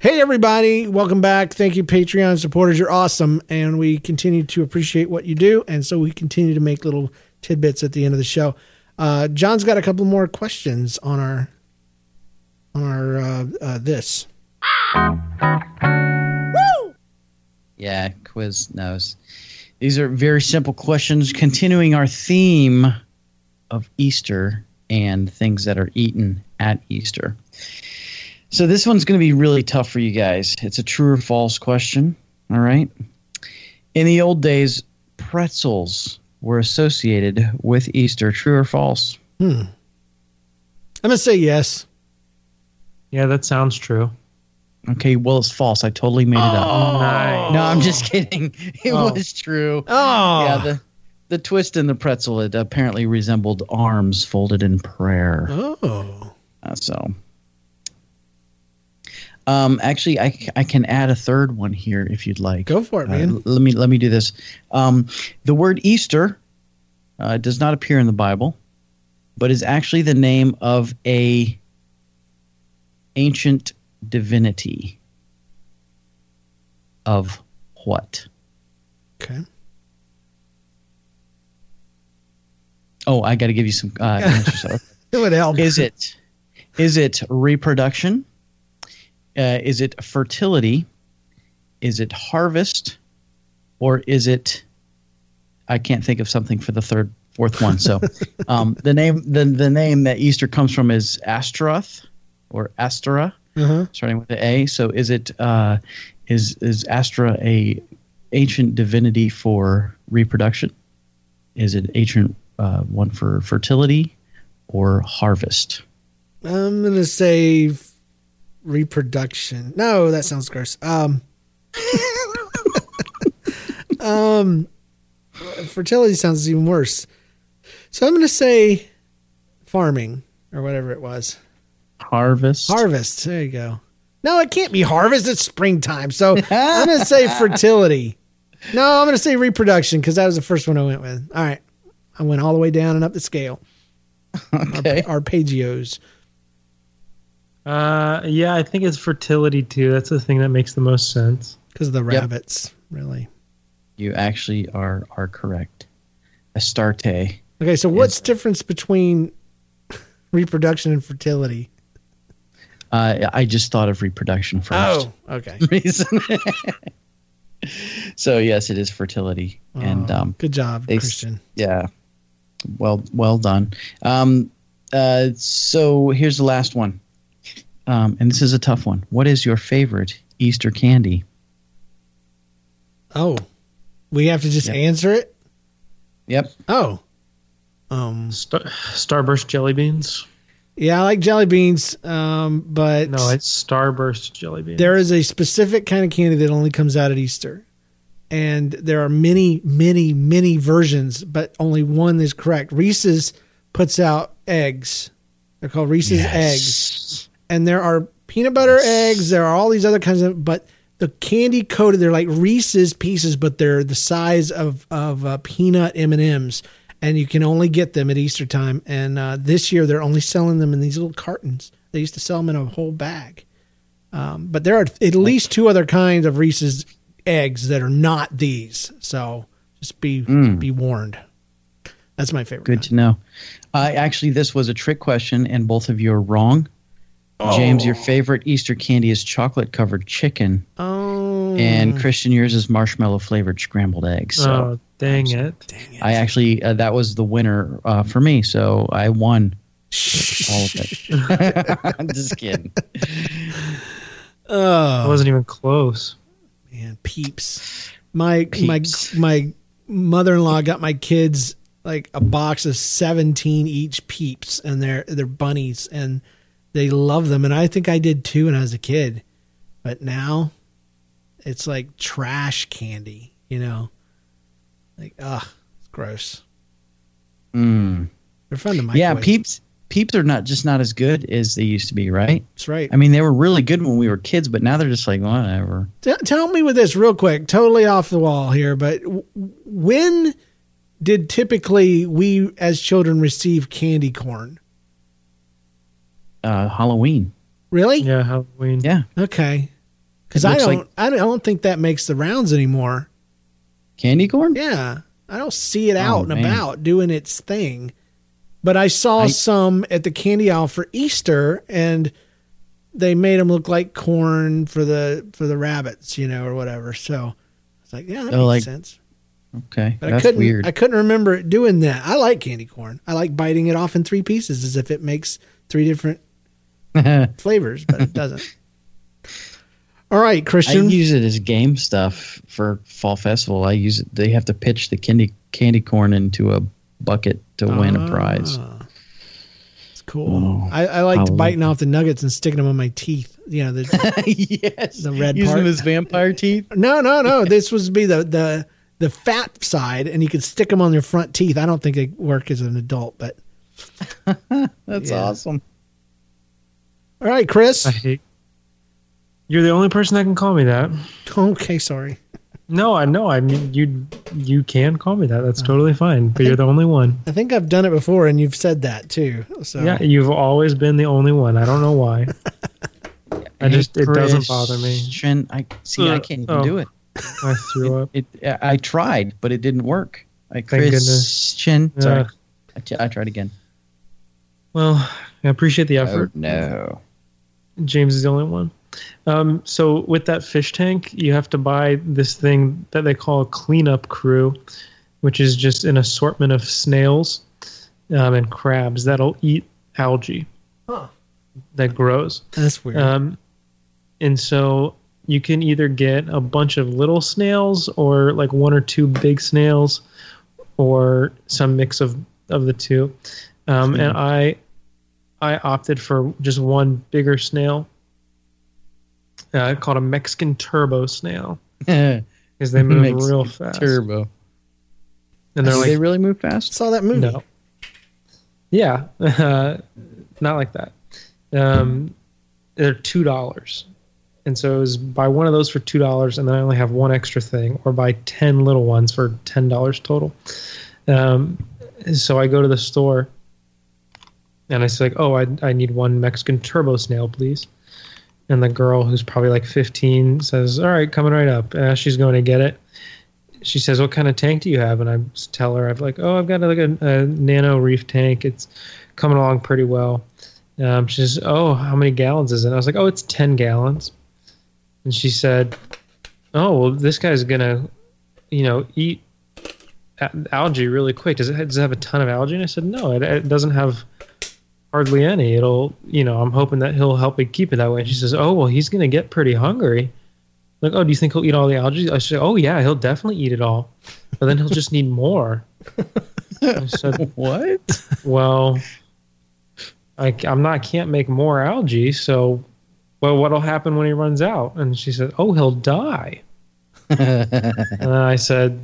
Hey, everybody. Welcome back. Thank you, Patreon supporters. You're awesome. And we continue to appreciate what you do. And so we continue to make little tidbits at the end of the show. Uh, John's got a couple more questions on our on our uh, uh, this. Woo! Yeah, quiz knows. These are very simple questions, continuing our theme of Easter and things that are eaten at Easter. So this one's going to be really tough for you guys. It's a true or false question. All right. In the old days, pretzels were associated with Easter. True or false? Hmm. I'm gonna say yes. Yeah, that sounds true. Okay, well, it's false. I totally made it up. Oh, nice. No, I'm just kidding. It Oh. was true. Oh. Yeah, the the twist in the pretzel it apparently resembled arms folded in prayer. Oh. Uh, so, um, actually, I, I can add a third one here if you'd like. Go for it, Uh, man. l- let me let me do this. Um, the word Easter uh, does not appear in the Bible, but is actually the name of a ancient divinity. Of what? Okay. Oh, I got to give you some uh, answers. So, It would help. Is it is it reproduction? Uh, is it fertility? Is it harvest? Or is it? I can't think of something for the third, fourth one. So, um, the name the the name that Easter comes from is Astaroth or Astera, Uh-huh. starting with the A. So, is it uh, is is Astra a ancient divinity for reproduction? Is it ancient uh, one for fertility or harvest? I'm gonna say reproduction. No, that sounds gross. Um, um, fertility sounds even worse. So I'm gonna say farming or whatever it was. Harvest. Harvest. There you go. No, it can't be harvest. It's springtime. So I'm gonna say fertility. No, I'm gonna say reproduction because that was the first one I went with. All right, I went all the way down and up the scale. Okay. Arpeggios. Uh, yeah, I think it's fertility too. That's the thing that makes the most sense. because of the Yep. rabbits, really. You actually are are correct. Astarte. Okay, so what's difference between reproduction and fertility? Uh, I just thought of reproduction first. Oh, okay. reason. so yes, it is fertility, and Oh, um, good job, they Christian. Yeah, well, well done. Um, uh, so here's the last one, um, and this is a tough one. What is your favorite Easter candy? Oh, we have to just Yep. answer it. Yep. Oh, um, Star- Starburst jelly beans. yeah, I like jelly beans, um, but No, it's Starburst jelly beans. there is a specific kind of candy that only comes out at Easter, and there are many, many, many versions, but only one is correct. Reese's puts out eggs. They're called Reese's eggs. And there are peanut butter eggs. There are all these other kinds of, but the candy coated. They're like Reese's pieces, but they're the size of of uh, peanut M and M's, and you can only get them at Easter time. And uh, this year, they're only selling them in these little cartons. They used to sell them in a whole bag. Um, but there are at least two other kinds of Reese's eggs that are not these. So just be Mm. be warned. That's my favorite. Good to know. Uh, actually, this was a trick question, and both of you are wrong. James, your favorite Easter candy is chocolate covered chicken, Oh, and Christian, yours is marshmallow flavored scrambled eggs. So oh, dang it. Dang it. I actually uh, that was the winner uh, for me, so I won all of it. I'm just kidding. oh. I wasn't even close. man, peeps. My Peeps. my my mother-in-law got my kids like a box of 17 each peeps and they're they're bunnies and they love them and I think I did too when I was a kid. but now it's like trash candy. You know, like ugh, it's gross. Mm. They're fun to microwave. Yeah, peeps. Peeps are not just not as good as they used to be, right? That's right. I mean, they were really good when we were kids, but now they're just like whatever. T- tell me with this real quick, totally off the wall here, but w- when did typically we as children receive candy corn? Uh, Halloween. Really? Yeah, Halloween. Yeah, Okay. Because I don't, like- I don't, I don't think that makes the rounds anymore. candy corn. Yeah, I don't see it out and man. about doing its thing. But I saw I- some at the candy aisle for Easter, and they made them look like corn for the for the rabbits, you know, or whatever. So it's like, yeah, that Oh, makes like- sense. Okay, But I that's couldn't, weird. I couldn't remember it doing that. I like candy corn. I like biting it off in three pieces as if it makes three different flavors, but it doesn't. All right, Christian. I use it as game stuff for fall festival. I use it. They have to pitch the candy candy corn into a bucket to win a prize. Ah. It's cool. Oh, I, I like Halloween. biting off the nuggets and sticking them on my teeth. You know, the, yes, The red Use part. them as vampire teeth. no, no, no. This was be the the the fat side, and you could stick them on your front teeth. I don't think they work as an adult, but That's Yeah. awesome. All right, Chris. I hate. You're the only person that can call me that. Okay, sorry. No, I know. I mean, you you can call me that. That's totally fine. But you're the only one. I think I've done it before, and you've said that too. So Yeah, you've always been the only one. I don't know why. I Hey, just it doesn't bother me. Christian, I see. I Uh, can't even oh. do it. I threw up. It. I tried, but it didn't work. I Thank goodness. Christian. Sorry, Yeah. I, t- I tried again. Well, I appreciate the Oh effort. no. James is the only one. Um, so with that fish tank, you have to buy this thing that they call a cleanup crew, which is just an assortment of snails um, and crabs that'll eat algae that grows. that's weird. Um, and so you can either get a bunch of little snails or like one or two big snails or some mix of, of the two. Um, and I I opted for just one bigger snail uh, called a Mexican turbo snail because they move Mexican real fast. Turbo. And they're like, they really move fast? Saw that movie. no. Yeah, uh, not like that. Um, they're two dollars, and so it was buy one of those for two dollars, and then I only have one extra thing, or buy ten little ones for ten dollars total. Um, so I go to the store, and I say like, "Oh, I I need one Mexican turbo snail, please." And the girl, who's probably like fifteen, says, "All right, coming right up." As she's going to get it, she says, "What kind of tank do you have?" And I tell her, "I've like, oh, I've got like a, a nano reef tank. It's coming along pretty well." Um, she says, "Oh, how many gallons is it?" And I was like, "Oh, it's ten gallons." And she said, "Oh, well, this guy's gonna, you know, eat algae really quick. Does it, does it have a ton of algae?" And I said, "No, it, it doesn't have." Hardly any. It'll, you know, I'm hoping that he'll help me keep it that way. And she says, "Oh, well, he's gonna get pretty hungry." Like, oh, do you think he'll eat all the algae? I said, oh yeah, he'll definitely eat it all, but then he'll just need more. I said, What? well, I, am not can't make more algae, so well, what'll happen when he runs out? And she said, oh, he'll die. and I said,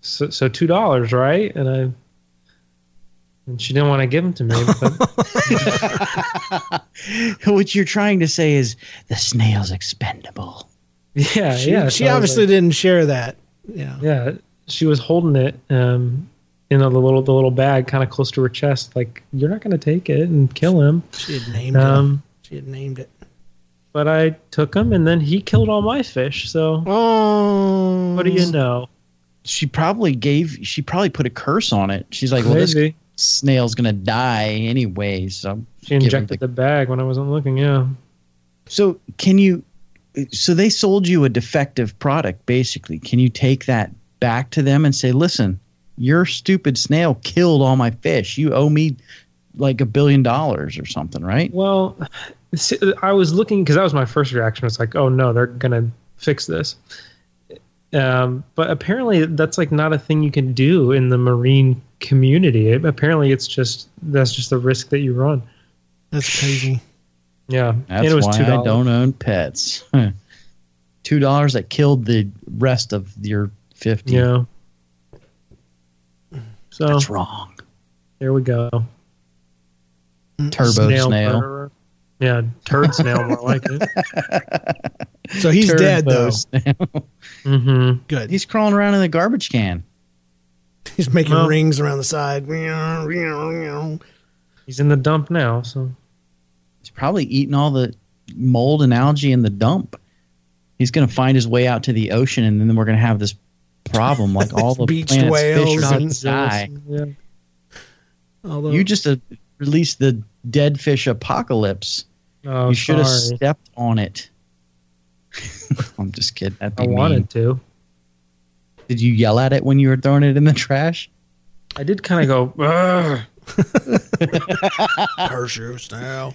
so, so two dollars, right? And I. And she didn't want to give them to me, but what you're trying to say is the snail's expendable. yeah, She, yeah. she so obviously like- didn't share that. Yeah. Yeah, she was holding it um, in the little the little bag, kind of close to her chest. Like you're not going to take it and kill him. She had named it. Um, She had named it. but I took him, and then he killed all my fish. So Oh. what do you know? She probably gave. She probably put a curse on it. She's like, well, this Maybe snail's gonna die anyway. So, she injected the- the bag when I wasn't looking. Yeah, so can you? So they sold you a defective product, basically. Can you take that back to them and say, listen, your stupid snail killed all my fish. You owe me like a billion dollars or something, right? Well, I was looking because that was my first reaction. It's like, oh no, they're gonna fix this. Um, but apparently, that's like not a thing you can do in the marine community. apparently, it's just that's just the risk that you run. That's crazy. Yeah, That's and it was why two I don't own pets. two dollars that killed the rest of your fifty. Yeah. So That's wrong. there we go. Turbo snail. murderer. Yeah, turd snail, more like it. So he's Turbo dead though. Mm-hmm. Good. He's crawling around in the garbage can. He's making Well- rings around the side. He's in the dump now, so He's probably eating all the mold and algae in the dump. He's going to find his way out to the ocean, and then we're going to have this problem. Like all the Beached planet's whales fish and- die. Yeah. Although You just uh, released the dead fish apocalypse. Oh, you should have stepped on it. I'm just kidding. That'd I be wanted mean. to. Did you yell at it when you were throwing it in the trash? I did kind of go. "Ugh." curse you, snail.